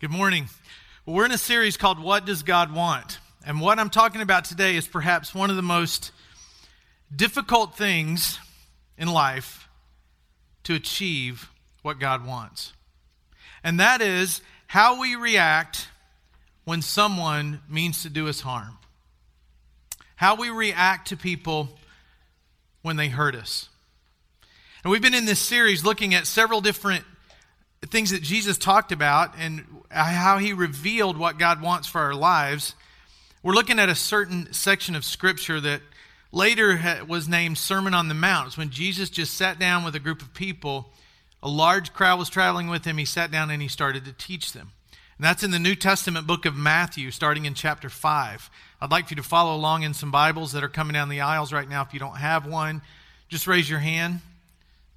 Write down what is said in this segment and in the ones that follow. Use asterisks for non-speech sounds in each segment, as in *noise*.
Good morning. Well, we're in a series called What Does God Want? And what I'm talking about today is perhaps one of the most difficult things in life to achieve what God wants. And that is how we react when someone means to do us harm. How we react to people when they hurt us. And we've been in this series looking at several different things that Jesus talked about and how he revealed what God wants for our lives. We're looking at a certain section of Scripture that later was named Sermon on the Mount. It's when Jesus just sat down with a group of people. A large crowd was traveling with him. He sat down and he started to teach them. And that's in the New Testament book of Matthew, starting in chapter 5. I'd like for you to follow along in some Bibles that are coming down the aisles right now. If you don't have one, just raise your hand.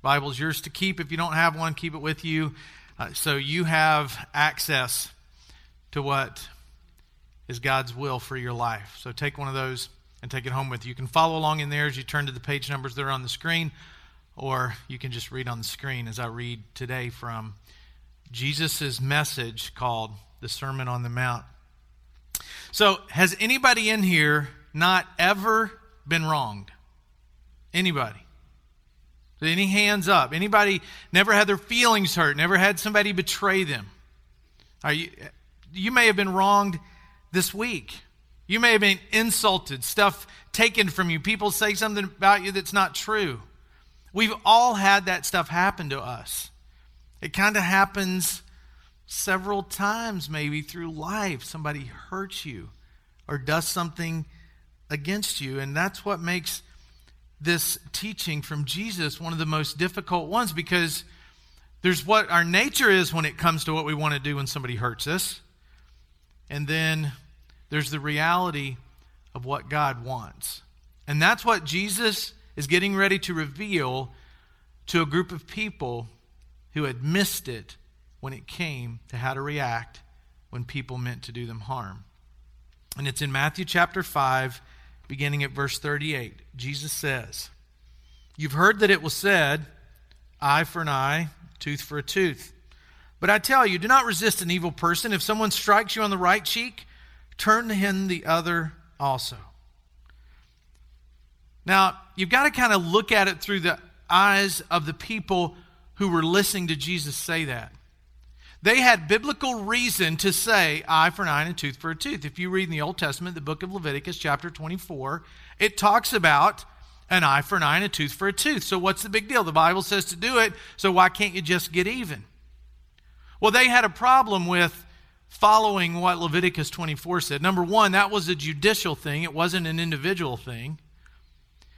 Bible's yours to keep. If you don't have one, keep it with you. Uh, so you have access to what is God's will for your life. So take one of those and take it home with you. You can follow along in there as you turn to the page numbers that are on the screen, or you can just read on the screen as I read today from Jesus' message called the Sermon on the Mount. So, has anybody in here not ever been wronged? Anybody? Any hands up? Anybody never had their feelings hurt, never had somebody betray them? Are you, you may have been wronged this week. You may have been insulted, stuff taken from you, people say something about you that's not true. We've all had that stuff happen to us. It kind of happens several times, maybe through life. Somebody hurts you or does something against you, and that's what makes this teaching from Jesus one of the most difficult ones because there's what our nature is when it comes to what we want to do when somebody hurts us. And then there's the reality of what God wants. And that's what Jesus is getting ready to reveal to a group of people who had missed it when it came to how to react when people meant to do them harm. And it's in Matthew chapter 5 beginning at verse 38. Jesus says, You've heard that it was said, eye for an eye, tooth for a tooth. But I tell you, do not resist an evil person. If someone strikes you on the right cheek, turn to him the other also. Now, you've got to kind of look at it through the eyes of the people who were listening to Jesus say that. They had biblical reason to say eye for an eye and tooth for a tooth. If you read in the Old Testament, the book of Leviticus, chapter 24, it talks about an eye for an eye and a tooth for a tooth. So, what's the big deal? The Bible says to do it, so why can't you just get even? Well, they had a problem with following what Leviticus 24 said. Number one, that was a judicial thing, it wasn't an individual thing.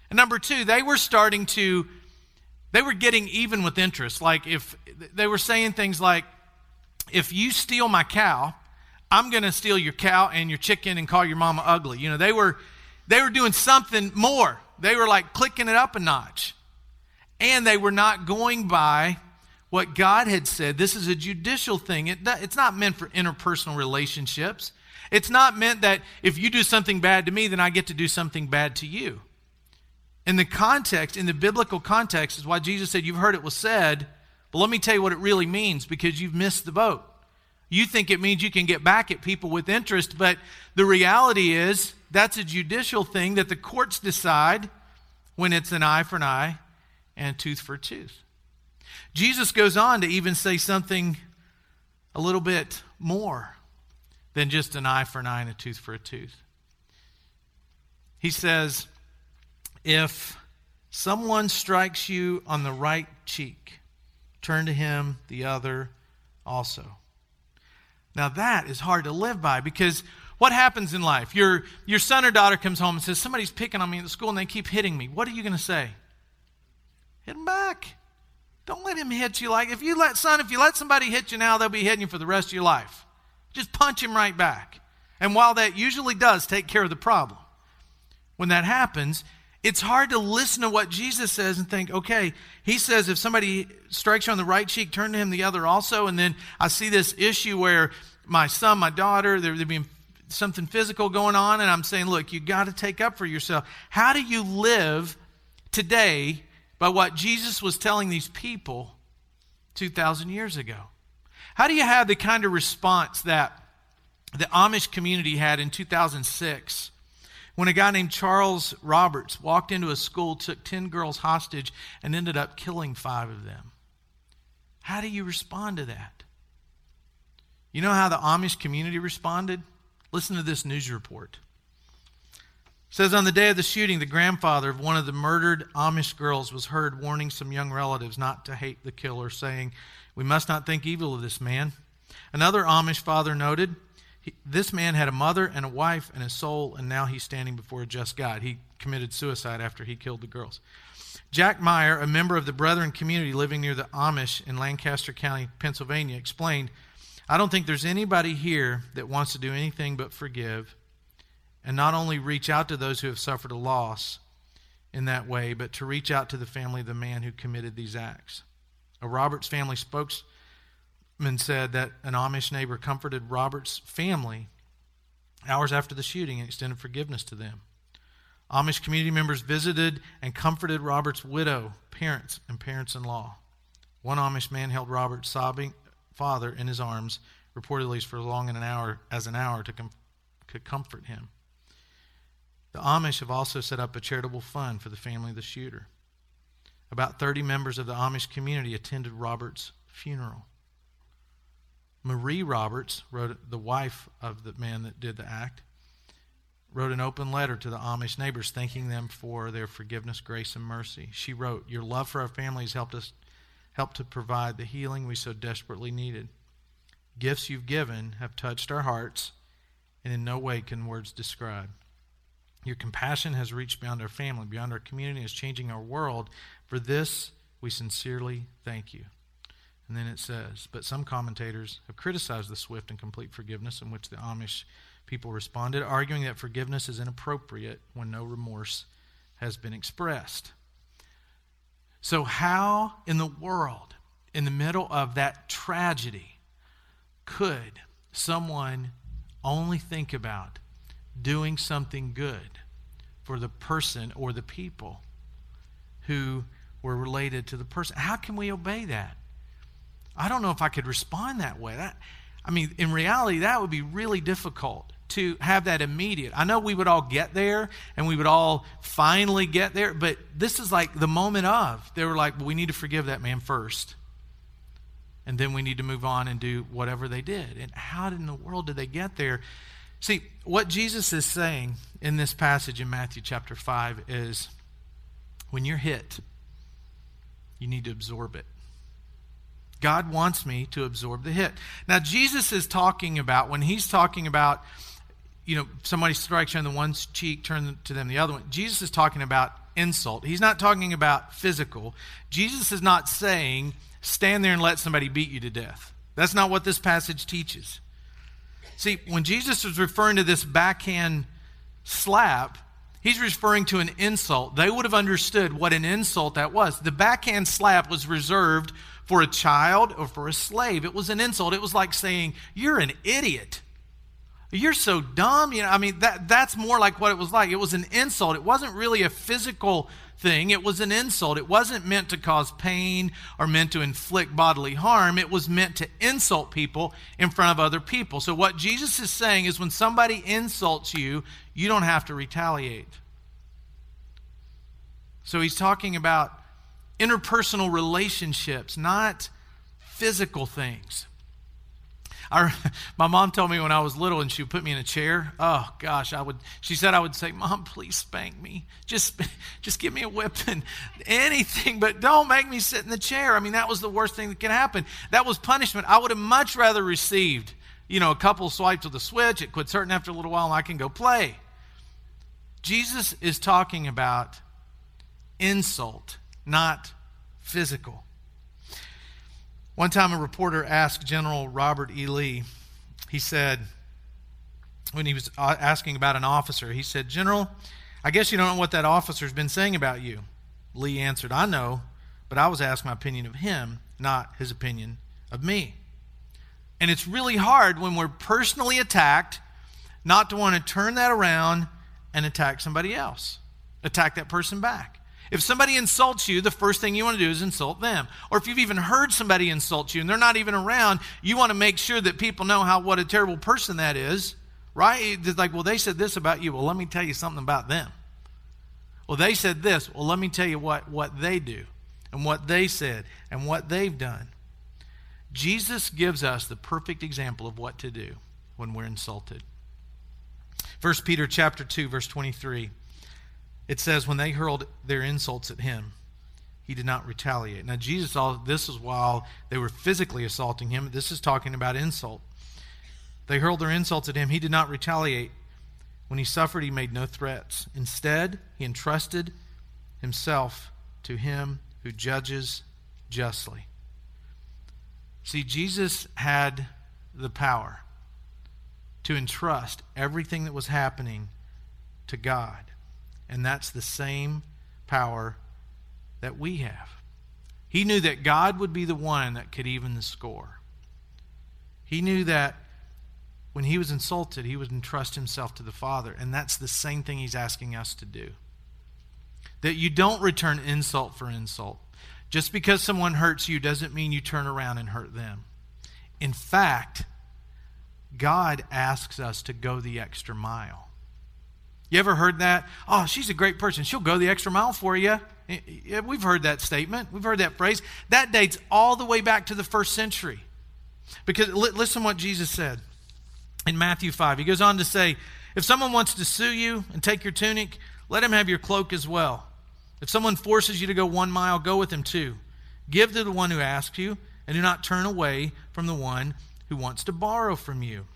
And number two, they were starting to, they were getting even with interest. Like if they were saying things like, if you steal my cow, I'm going to steal your cow and your chicken and call your mama ugly. You know, they were they were doing something more. They were like clicking it up a notch. And they were not going by what God had said. This is a judicial thing. It, it's not meant for interpersonal relationships. It's not meant that if you do something bad to me, then I get to do something bad to you. In the context, in the biblical context, is why Jesus said, You've heard it was said, but let me tell you what it really means because you've missed the boat. You think it means you can get back at people with interest, but the reality is that's a judicial thing that the courts decide when it's an eye for an eye and tooth for tooth. Jesus goes on to even say something a little bit more than just an eye for an eye and a tooth for a tooth. He says, If someone strikes you on the right cheek, turn to him the other also. Now, that is hard to live by because what happens in life? Your, your son or daughter comes home and says, Somebody's picking on me at the school and they keep hitting me. What are you going to say? Hit him back. Don't let him hit you like if you let son, if you let somebody hit you now, they'll be hitting you for the rest of your life. Just punch him right back. And while that usually does take care of the problem, when that happens, it's hard to listen to what Jesus says and think, okay, he says if somebody strikes you on the right cheek, turn to him the other also. And then I see this issue where my son, my daughter, they're, they're being something physical going on, and I'm saying, look, you got to take up for yourself. How do you live today by what Jesus was telling these people 2,000 years ago? How do you have the kind of response that the Amish community had in 2006 when a guy named Charles Roberts walked into a school, took 10 girls hostage, and ended up killing five of them? How do you respond to that? You know how the Amish community responded? Listen to this news report. Says on the day of the shooting, the grandfather of one of the murdered Amish girls was heard warning some young relatives not to hate the killer, saying, We must not think evil of this man. Another Amish father noted, This man had a mother and a wife and a soul, and now he's standing before a just God. He committed suicide after he killed the girls. Jack Meyer, a member of the Brethren community living near the Amish in Lancaster County, Pennsylvania, explained I don't think there's anybody here that wants to do anything but forgive and not only reach out to those who have suffered a loss in that way, but to reach out to the family of the man who committed these acts. A Roberts family spokesman said that an Amish neighbor comforted Roberts' family hours after the shooting and extended forgiveness to them. Amish community members visited and comforted Robert's widow, parents, and parents in law. One Amish man held Robert's sobbing father in his arms, reportedly for as long an hour as an hour to, com- to comfort him. The Amish have also set up a charitable fund for the family of the shooter. About 30 members of the Amish community attended Robert's funeral. Marie Roberts, wrote, the wife of the man that did the act, wrote an open letter to the Amish neighbors thanking them for their forgiveness, grace, and mercy. She wrote, Your love for our family has helped us helped to provide the healing we so desperately needed. Gifts you've given have touched our hearts, and in no way can words describe. Your compassion has reached beyond our family, beyond our community, is changing our world. For this, we sincerely thank you. And then it says, but some commentators have criticized the swift and complete forgiveness in which the Amish people responded, arguing that forgiveness is inappropriate when no remorse has been expressed. So, how in the world, in the middle of that tragedy, could someone only think about doing something good for the person or the people who were related to the person? How can we obey that? I don't know if I could respond that way. That, I mean, in reality, that would be really difficult to have that immediate. I know we would all get there and we would all finally get there, but this is like the moment of. They were like, well, we need to forgive that man first. And then we need to move on and do whatever they did. And how in the world did they get there? See, what Jesus is saying in this passage in Matthew chapter 5 is when you're hit, you need to absorb it. God wants me to absorb the hit. Now, Jesus is talking about, when he's talking about you know, somebody strikes you on the one cheek, turn to them the other one. Jesus is talking about insult. He's not talking about physical. Jesus is not saying, stand there and let somebody beat you to death. That's not what this passage teaches. See, when Jesus was referring to this backhand slap, he's referring to an insult. They would have understood what an insult that was. The backhand slap was reserved for a child or for a slave. It was an insult. It was like saying, You're an idiot. You're so dumb. You know, I mean, that, that's more like what it was like. It was an insult. It wasn't really a physical thing, it was an insult. It wasn't meant to cause pain or meant to inflict bodily harm. It was meant to insult people in front of other people. So, what Jesus is saying is when somebody insults you, you don't have to retaliate. So, he's talking about interpersonal relationships, not physical things. I, *laughs* my mom told me when I was little and she would put me in a chair. Oh gosh, I would. She said I would say, "Mom, please spank me. Just, *laughs* just give me a whipping, *laughs* anything, but don't make me sit in the chair." I mean, that was the worst thing that could happen. That was punishment. I would have much rather received, you know, a couple swipes of the switch. It quits hurting after a little while, and I can go play. Jesus is talking about insult, not physical. One time, a reporter asked General Robert E. Lee, he said, when he was uh, asking about an officer, he said, General, I guess you don't know what that officer's been saying about you. Lee answered, I know, but I was asking my opinion of him, not his opinion of me. And it's really hard when we're personally attacked not to want to turn that around and attack somebody else, attack that person back. If somebody insults you, the first thing you want to do is insult them. Or if you've even heard somebody insult you and they're not even around, you want to make sure that people know how what a terrible person that is, right? It's like, well, they said this about you. Well, let me tell you something about them. Well, they said this. Well, let me tell you what, what they do and what they said and what they've done. Jesus gives us the perfect example of what to do when we're insulted. 1 Peter chapter 2 verse 23 it says, when they hurled their insults at him, he did not retaliate. Now, Jesus, all this is while they were physically assaulting him. This is talking about insult. They hurled their insults at him. He did not retaliate. When he suffered, he made no threats. Instead, he entrusted himself to him who judges justly. See, Jesus had the power to entrust everything that was happening to God. And that's the same power that we have. He knew that God would be the one that could even the score. He knew that when he was insulted, he would entrust himself to the Father. And that's the same thing he's asking us to do. That you don't return insult for insult. Just because someone hurts you doesn't mean you turn around and hurt them. In fact, God asks us to go the extra mile. You ever heard that? Oh, she's a great person. She'll go the extra mile for you. Eh, we've heard that statement. We've heard that phrase. That dates all the way back to the first century. Because listen what Jesus said in Matthew 5. He goes on to say, If someone wants to sue you and take your tunic, let him have your cloak as well. If someone forces you to go one mile, go with him too. Give to the one who asks you, and do not turn away from the one who wants to borrow from you.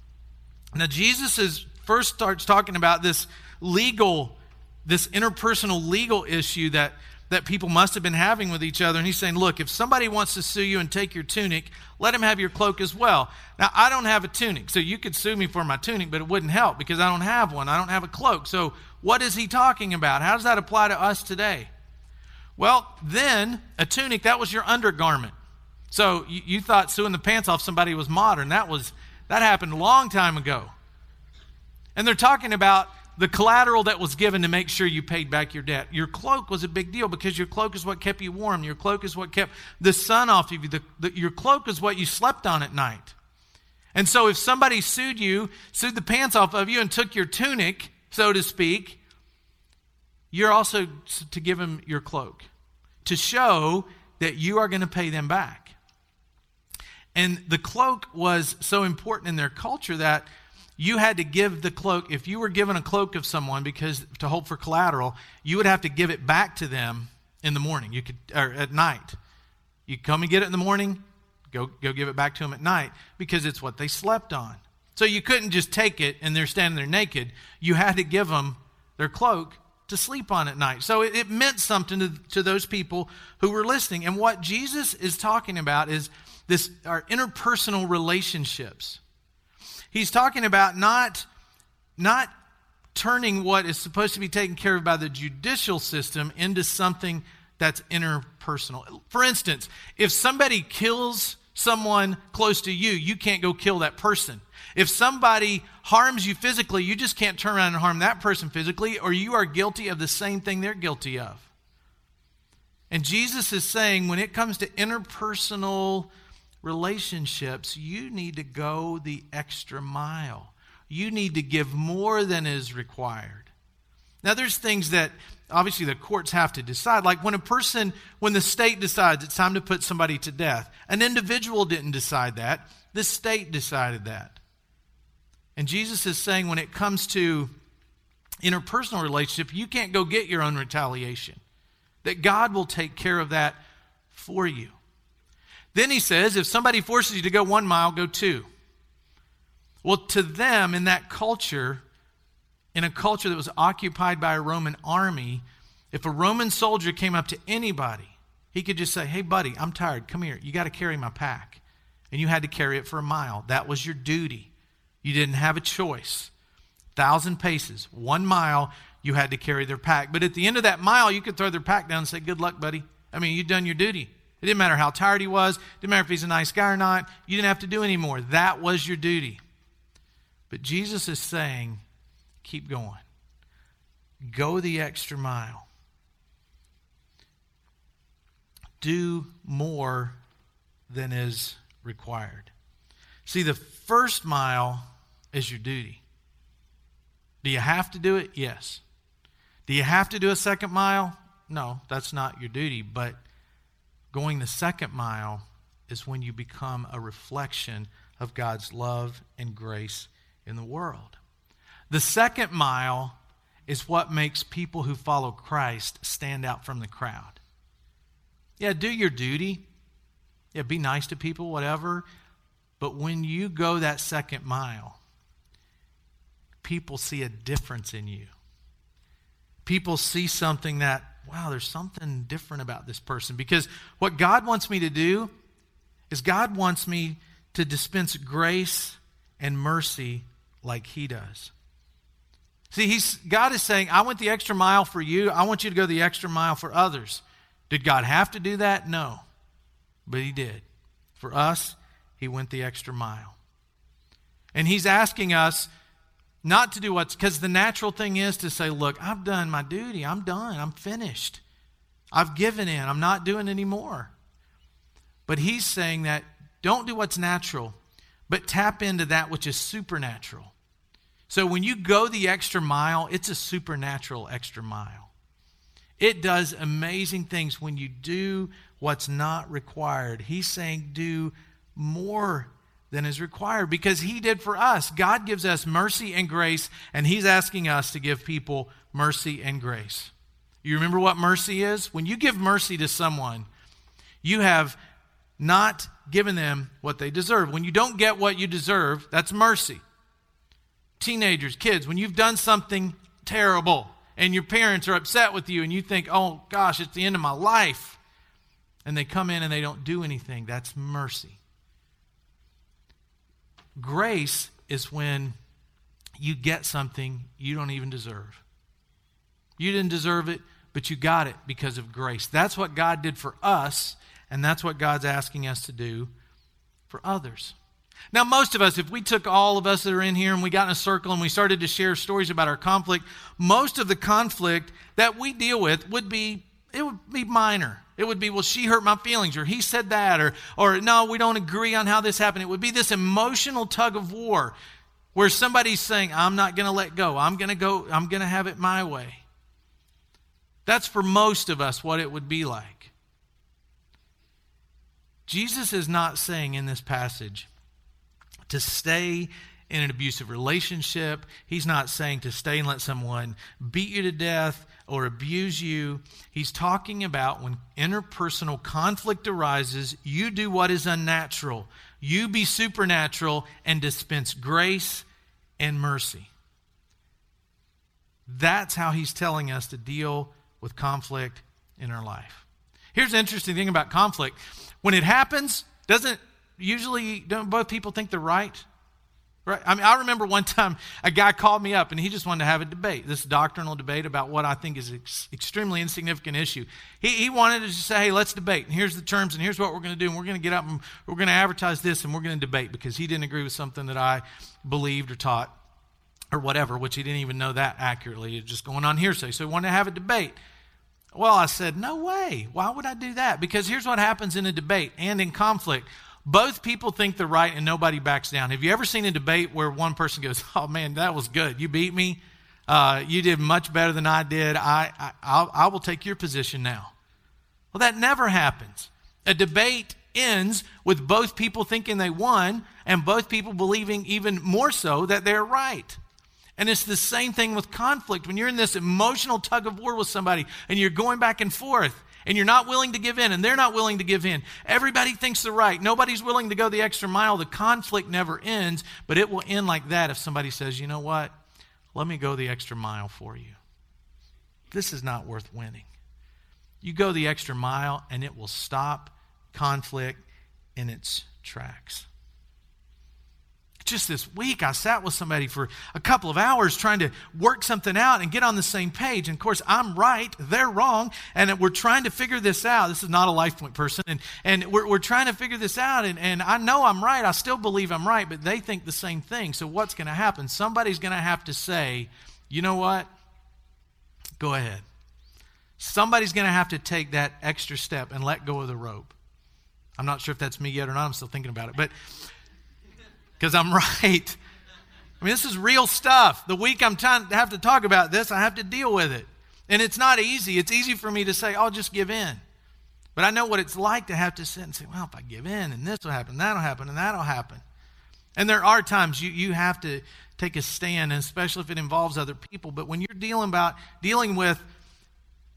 Now, Jesus is first starts talking about this legal, this interpersonal legal issue that, that people must have been having with each other. And he's saying, look, if somebody wants to sue you and take your tunic, let him have your cloak as well. Now, I don't have a tunic, so you could sue me for my tunic, but it wouldn't help because I don't have one. I don't have a cloak. So, what is he talking about? How does that apply to us today? Well, then, a tunic, that was your undergarment. So, you, thought suing the pants off somebody was modern. That was that happened a long time ago. And they're talking about the collateral that was given to make sure you paid back your debt. Your cloak was a big deal because your cloak is what kept you warm. Your cloak is what kept the sun off of you. The, the, your cloak is what you slept on at night. And so if somebody sued you, sued the pants off of you, and took your tunic, so to speak, you're also to give them your cloak to show that you are going to pay them back. And the cloak was so important in their culture that you had to give the cloak, if you were given a cloak of someone because to hold for collateral, you would have to give it back to them in the morning. You could or at night. You come and get it in the morning, go go give it back to them at night because it's what they slept on. So you couldn't just take it and they're standing there naked. You had to give them their cloak to sleep on at night. So it, it meant something to, to those people who were listening. And what Jesus is talking about is this our interpersonal relationships. He's talking about not, not turning what is supposed to be taken care of by the judicial system into something that's interpersonal. For instance, if somebody kills someone close to you, you can't go kill that person. If somebody harms you physically, you just can't turn around and harm that person physically, or you are guilty of the same thing they're guilty of. And Jesus is saying when it comes to interpersonal relationships, you need to go the extra mile. You need to give more than is required. Now, there's things that obviously the courts have to decide. Like when a person, when the state decides it's time to put somebody to death, an individual didn't decide that, the state decided that. And Jesus is saying when it comes to interpersonal relationship, you can't go get your own retaliation. That God will take care of that for you. Then he says, if somebody forces you to go one mile, go two. Well, to them, in that culture, in a culture that was occupied by a Roman army, if a Roman soldier came up to anybody, he could just say, Hey, buddy, I'm tired. Come here. You got to carry my pack. And you had to carry it for a mile. That was your duty. You didn't have a choice. Thousand paces, one mile, you had to carry their pack. But at the end of that mile, you could throw their pack down and say, Good luck, buddy. I mean, you've done your duty. It didn't matter how tired he was, it didn't matter if he's a nice guy or not. You didn't have to do any more. That was your duty. But Jesus is saying, keep going. Go the extra mile. do more than is required. See, the first mile is your duty. Do you have to do it? Yes. Do you have to do a second mile? No, that's not your duty. But going the second mile is when you become a reflection of God's love and grace in the world. The second mile is what makes people who follow Christ stand out from the crowd. Yeah, do your duty. Yeah, be nice to people, whatever. But when you go that second mile, people see a difference in you. People see something that, wow, there's something different about this person. Because what God wants me to do is God wants me to dispense grace and mercy like He does. See, he's, God is saying, I went the extra mile for you. I want you to go the extra mile for others. Did God have to do that? No. But He did. For us, He went the extra mile. And He's asking us not to do what's, because the natural thing is to say, look, I've done my duty. I'm done. I'm finished. I've given in. I'm not doing anymore. But He's saying that don't do what's natural, but tap into that which is supernatural. So when you go the extra mile, it's a supernatural extra mile. It does amazing things when you do what's not required. He's saying do more than is required because he did for us. God gives us mercy and grace, and he's asking us to give people mercy and grace. You remember what mercy is? When you give mercy to someone, you have not given them what they deserve. When you don't get what you deserve, that's mercy teenagers, kids, when you've done something terrible and your parents are upset with you and you think, oh gosh, it's the end of my life, and they come in and they don't do anything, that's mercy. Grace is when you get something you don't even deserve. You didn't deserve it, but you got it because of grace. That's what God did for us, and that's what God's asking us to do for others. Now, most of us, if we took all of us that are in here and we got in a circle and we started to share stories about our conflict, most of the conflict that we deal with would be, it would be minor. It would be, well, she hurt my feelings, or he said that, or, or no, we don't agree on how this happened. It would be this emotional tug of war where somebody's saying, I'm not going to let go. I'm going to go, I'm going to have it my way. That's for most of us what it would be like. Jesus is not saying in this passage, to stay in an abusive relationship. He's not saying to stay and let someone beat you to death or abuse you. He's talking about when interpersonal conflict arises, you do what is unnatural. You be supernatural and dispense grace and mercy. That's how he's telling us to deal with conflict in our life. Here's the interesting thing about conflict. When it happens, doesn't usually don't both people think they're right? Right? I mean, I remember one time a guy called me up and he just wanted to have a debate, this doctrinal debate about what I think is an ex- extremely insignificant issue. He, he wanted to just say, hey, let's debate. And here's the terms and here's what we're going to do. And we're going to get up and we're going to advertise this and we're going to debate because he didn't agree with something that I believed or taught or whatever, which he didn't even know that accurately. It's just going on hearsay. So he wanted to have a debate. Well, I said, no way. Why would I do that? Because here's what happens in a debate and in conflict both people think they're right and nobody backs down. Have you ever seen a debate where one person goes, *laughs* Oh man, that was good. You beat me. Uh, you did much better than I did. I, I, I'll, I will take your position now. Well, that never happens. A debate ends with both people thinking they won and both people believing even more so that they're right. And it's the same thing with conflict. When you're in this emotional tug of war with somebody and you're going back and forth, and you're not willing to give in, and they're not willing to give in. Everybody thinks they're right. Nobody's willing to go the extra mile. The conflict never ends, but it will end like that if somebody says, you know what? Let me go the extra mile for you. This is not worth winning. You go the extra mile, and it will stop conflict in its tracks just this week, I sat with somebody for a couple of hours trying to work something out and get on the same page. And of course, I'm right, they're wrong, and we're trying to figure this out. This is not a life point person. And, and we're, we're trying to figure this out. And, and I know I'm right. I still believe I'm right, but they think the same thing. So what's going to happen? Somebody's going to have to say, you know what? Go ahead. Somebody's going to have to take that extra step and let go of the rope. I'm not sure if that's me yet or not. I'm still thinking about it. But because I'm *laughs* right. I mean, this is real stuff. The week I'm trying to have to talk about this, I have to deal with it. And it's not easy. It's easy for me to say, I'll just give in. But I know what it's like to have to sit and say, well, if I give in, and this will happen, that'll happen, and that'll happen. And there are times you, you have to take a stand, and especially if it involves other people. But when you're dealing about dealing with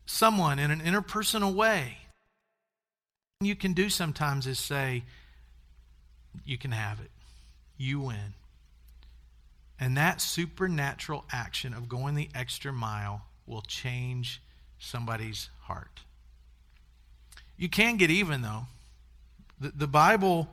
someone in an interpersonal way, you can do sometimes is say, you can have it. You win. And that supernatural action of going the extra mile will change somebody's heart. You can get even, though. The, the Bible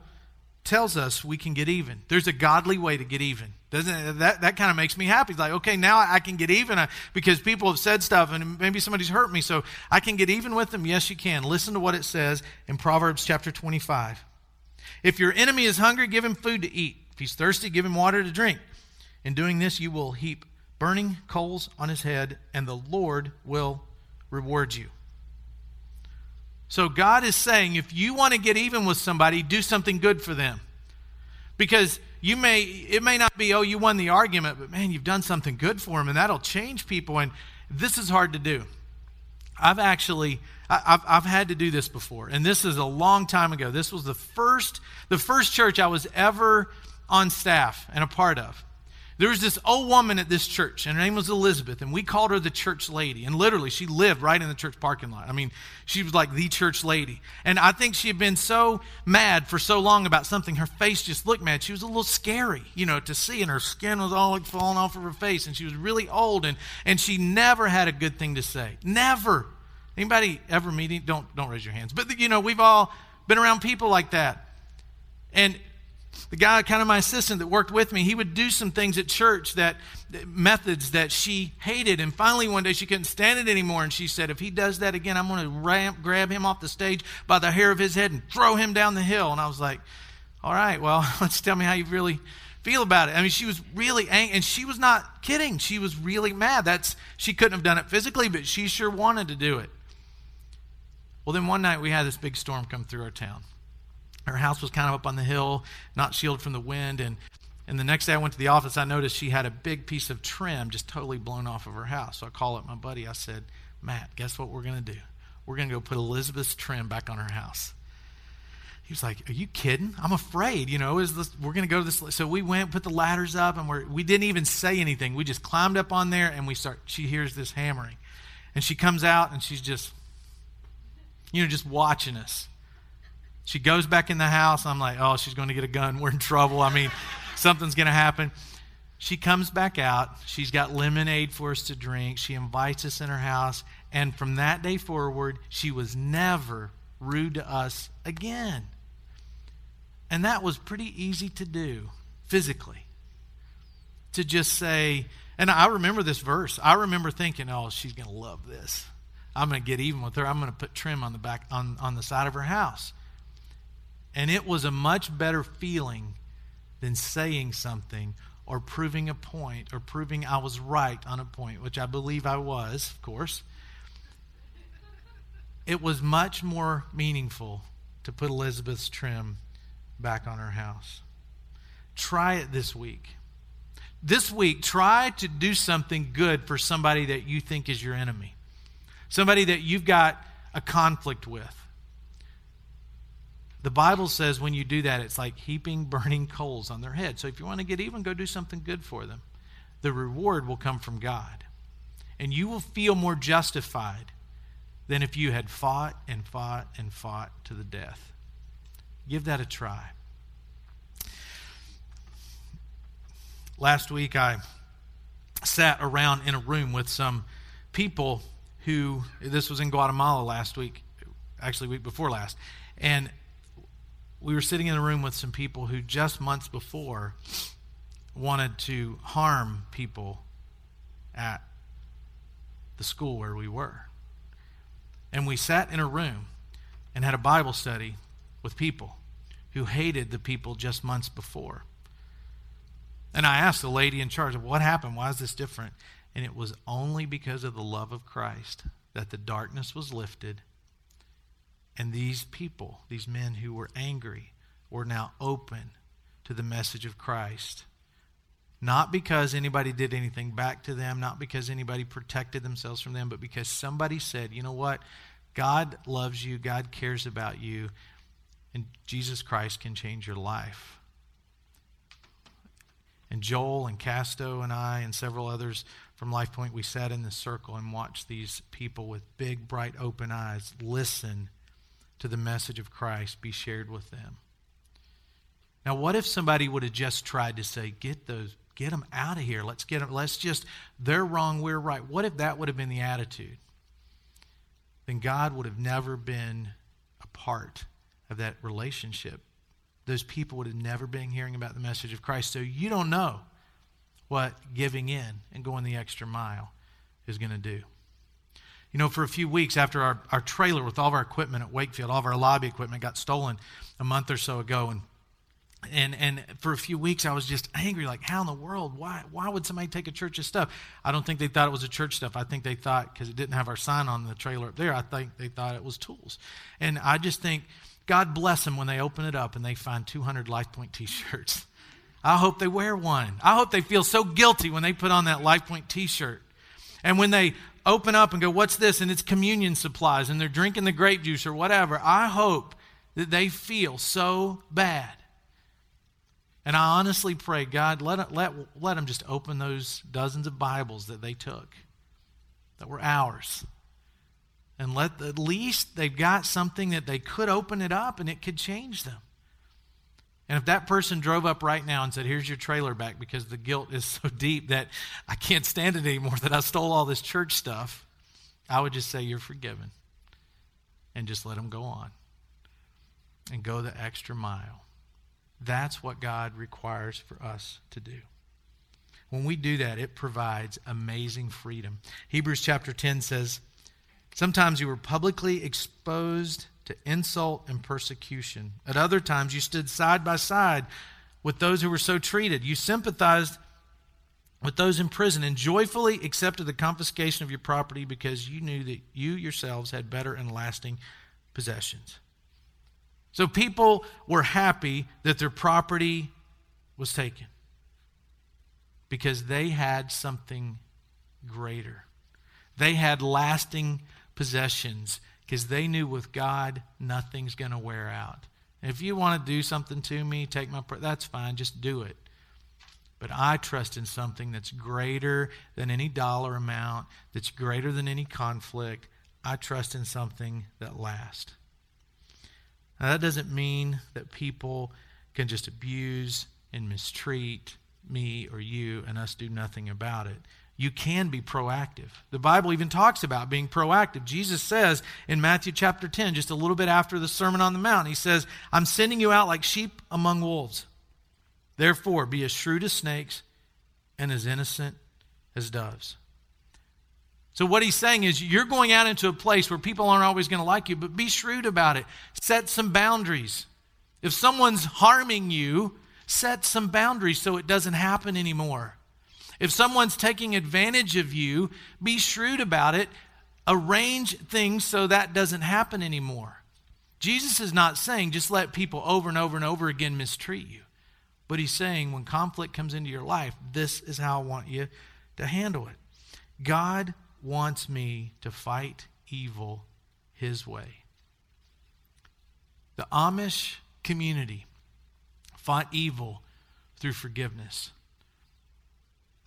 tells us we can get even. There's a godly way to get even. Doesn't that that kind of makes me happy. It's like, okay, now I can get even uh, because people have said stuff and maybe somebody's hurt me, so I can get even with them. Yes, you can. Listen to what it says in Proverbs chapter 25. If your enemy is hungry, give him food to eat. If he's thirsty, give him water to drink. In doing this, you will heap burning coals on his head, and the Lord will reward you. So God is saying if you want to get even with somebody, do something good for them. Because you may it may not be oh you won the argument, but man, you've done something good for them and that'll change people and this is hard to do. I've actually I've, I've had to do this before, and this is a long time ago. This was the first the first church I was ever on staff and a part of. There was this old woman at this church, and her name was Elizabeth, and we called her the church lady. And literally, she lived right in the church parking lot. I mean, she was like the church lady. And I think she had been so mad for so long about something, her face just looked mad. She was a little scary, you know, to see, and her skin was all like falling off of her face, and she was really old, and, and she never had a good thing to say. Never. Anybody ever meeting? Don't, don't raise your hands. But, you know, we've all been around people like that. And the guy, kind of my assistant that worked with me, he would do some things at church that methods that she hated. And finally, one day she couldn't stand it anymore. And she said, If he does that again, I'm going to grab him off the stage by the hair of his head and throw him down the hill. And I was like, All right, well, *laughs* let's tell me how you really feel about it. I mean, she was really angry, and she was not kidding. She was really mad. That's she couldn't have done it physically, but she sure wanted to do it. Well, then one night we had this big storm come through our town. Her house was kind of up on the hill, not shielded from the wind. And, and the next day I went to the office, I noticed she had a big piece of trim just totally blown off of her house. So I called up my buddy. I said, Matt, guess what we're going to do? We're going to go put Elizabeth's trim back on her house. He was like, "Are you kidding? I'm afraid. You know, is this, we're going to go to this." So we went, put the ladders up, and we're, we didn't even say anything. We just climbed up on there, and we start. She hears this hammering, and she comes out, and she's just, you know, just watching us. She goes back in the house. I'm like, oh, she's going to get a gun. *laughs* We're in trouble. I mean, something's going to happen. She comes back out. She's got lemonade for us to drink. She invites us in her house. And from that day forward, she was never rude to us again. And that was pretty easy to do physically. To just say, and I remember this verse. I remember thinking, oh, she's going to love this. I'm going to get even with her. I'm going to put trim on the back on, on the side of her house. And it was a much better feeling than saying something or proving a point or proving I was right on a point, which I believe I was, of course. It was much more meaningful to put Elizabeth's trim back on her house. Try it this week. This week, try to do something good for somebody that you think is your enemy, somebody that you've got a conflict with. The Bible says when you do that, it's like heaping burning coals on their head. So if you want to get even, go do something good for them. The reward will come from God. And you will feel more justified than if you had fought and fought and fought to the death. Give that a try. Last week, I sat around in a room with some people who, this was in Guatemala last week, actually, week before last, and we were sitting in a room with some people who just months before wanted to harm people at the school where we were. And we sat in a room and had a Bible study with people who hated the people just months before. And I asked the lady in charge what happened, why is this different? And it was only because of the love of Christ that the darkness was lifted, and these people, these men who were angry, were now open to the message of Christ. Not because anybody did anything back to them, not because anybody protected themselves from them, but because somebody said, you know what? God loves you, God cares about you, and Jesus Christ can change your life. And Joel and Casto and I and several others from Life Point, we sat in the circle and watched these people with big, bright, open eyes listen to the message of Christ be shared with them. Now, what if somebody would have just tried to say, "Get those, get them out of here. Let's get them. Let's just. They're wrong. We're right." What if that would have been the attitude? Then God would have never been a part of that relationship. Those people would have never been hearing about the message of Christ. So you don't know what giving in and going the extra mile is going to do. You know, for a few weeks after our, our trailer with all of our equipment at Wakefield, all of our lobby equipment got stolen a month or so ago, and and and for a few weeks I was just angry, like, how in the world? Why why would somebody take a church's stuff? I don't think they thought it was a church stuff. I think they thought because it didn't have our sign on the trailer up there, I think they thought it was tools. And I just think God bless them when they open it up and they find 200 Life Point t-shirts. I hope they wear one. I hope they feel so guilty when they put on that LifePoint t shirt. And when they open up and go, What's this? And it's communion supplies and they're drinking the grape juice or whatever. I hope that they feel so bad. And I honestly pray, God, let, let, let them just open those dozens of Bibles that they took that were ours. And let at least they've got something that they could open it up and it could change them. And if that person drove up right now and said, Here's your trailer back because the guilt is *laughs* so deep that I can't stand it anymore, that I stole all this church stuff, I would just say, You're forgiven. And just let them go on and go the extra mile. That's what God requires for us to do. When we do that, it provides amazing freedom. Hebrews chapter 10 says, Sometimes you were publicly exposed to insult and persecution. At other times, you stood side by side with those who were so treated. You sympathized with those in prison and joyfully accepted the confiscation of your property because you knew that you yourselves had better and lasting possessions. So people were happy that their property was taken because they had something greater. They had lasting possessions because they knew with God, nothing's going to wear out. If you want to do something to me, take my, that's fine, just do it. But I trust in something that's greater than any dollar amount, that's greater than any conflict. I trust in something that lasts. Now, that doesn't mean that people can just abuse and mistreat me or you and us do nothing about it you can be proactive. The Bible even talks about being proactive. Jesus says in Matthew chapter 10, just a little bit after the Sermon on the Mount, he says, I'm sending you out like sheep among wolves. Therefore, be as shrewd as snakes and as innocent as doves. So, what he's saying is, you're going out into a place where people aren't always going to like you, but be shrewd about it. Set some boundaries. If someone's harming you, set some boundaries so it doesn't happen anymore. If someone's taking advantage of you, be shrewd about it. Arrange things so that doesn't happen anymore. Jesus is not saying just let people over and over and over again mistreat you. But he's saying when conflict comes into your life, this is how I want you to handle it. God wants me to fight evil his way. The Amish community fought evil through forgiveness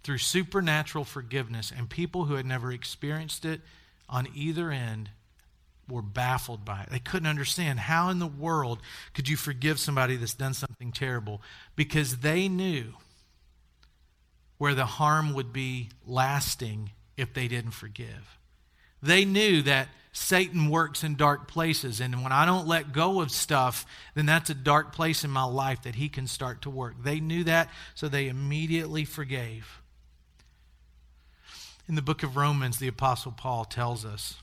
through supernatural forgiveness, and people who had never experienced it on either end were baffled by it. They couldn't understand how in the world could you forgive somebody that's done something terrible because they knew where the harm would be lasting if they didn't forgive. They knew that Satan works in dark places, and when I don't let go of stuff, then that's a dark place in my life that he can start to work. They knew that, so they immediately forgave. In the book of Romans, the Apostle Paul tells us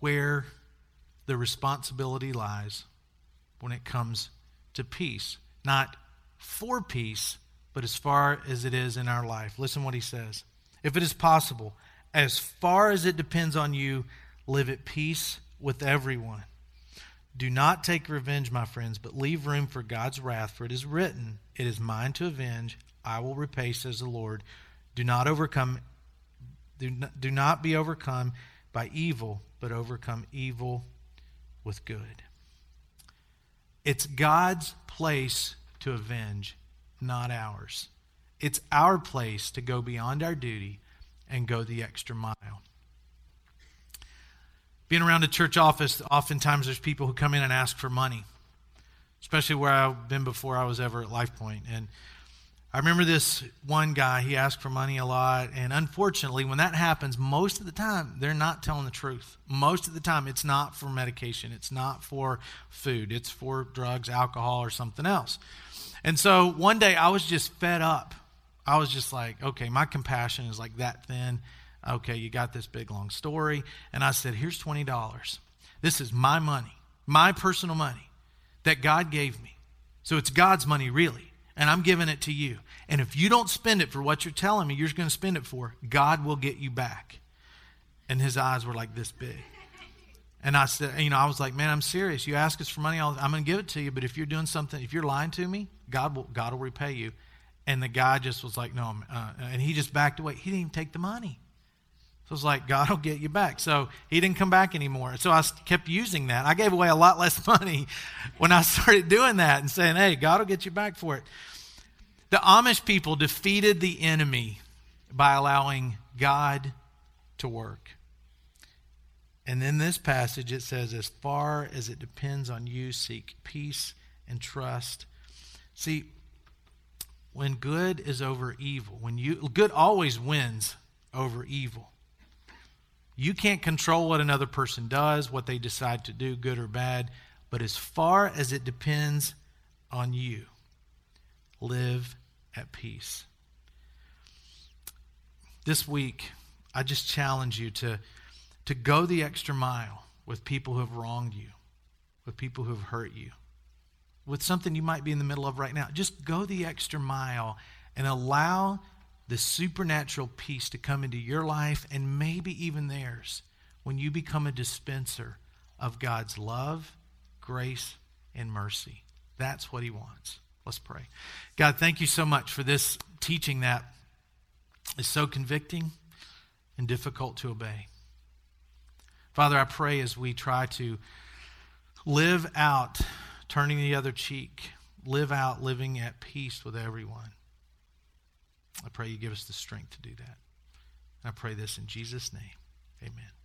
where the responsibility lies when it comes to peace. Not for peace, but as far as it is in our life. Listen what he says. If it is possible, As far as it depends on you, live at peace with everyone. Do not take revenge, my friends, but leave room for God's wrath, for it is written, It is mine to avenge, I will repay, says the Lord. Do not overcome, do not, do not be overcome by evil, but overcome evil with good. It's God's place to avenge, not ours. It's our place to go beyond our duty and go the extra mile. Being around a church office, oftentimes there's people who come in and ask for money, especially where I've been before I was ever at LifePoint. And I remember this one guy, he asked for money a lot. And unfortunately, when that happens, most of the time, they're not telling the truth. Most of the time, it's not for medication, it's not for food, it's for drugs, alcohol, or something else. And so one day I was just fed up. I was just like, okay, my compassion is like that thin. Okay, you got this big long story. And I said, here's $20. This is my money, my personal money that God gave me. So it's God's money, really and I'm giving it to you. And if you don't spend it for what you're telling me you're going to spend it for, God will get you back. And his eyes were like this big. And I said, you know, I was like, man, I'm serious. You ask us for money, I'm going to give it to you. But if you're doing something, if you're lying to me, God will, God will repay you. And the guy just was like, no, uh, and he just backed away. He didn't even take the money. So it's like, God will get you back. So he didn't come back anymore. So I kept using that. I gave away a lot less *laughs* money when I started doing that and saying, hey, God will get you back for it. The Amish people defeated the enemy by allowing God to work. And in this passage, it says, as far as it depends on you, seek peace and trust. See, when good is over evil, when you good always wins over evil. You can't control what another person does, what they decide to do, good or bad. But as far as it depends on you, live at peace. This week, I just challenge you to, to go the extra mile with people who have wronged you, with people who have hurt you, with something you might be in the middle of right now. Just go the extra mile and allow the supernatural peace to come into your life and maybe even theirs when you become a dispenser of God's love, grace, and mercy. That's what He wants. Let's pray. God, thank you so much for this teaching that is so convicting and difficult to obey. Father, I pray as we try to live out turning the other cheek, live out living at peace with everyone. I pray you give us the strength to do that. I pray this in Jesus' name. Amen.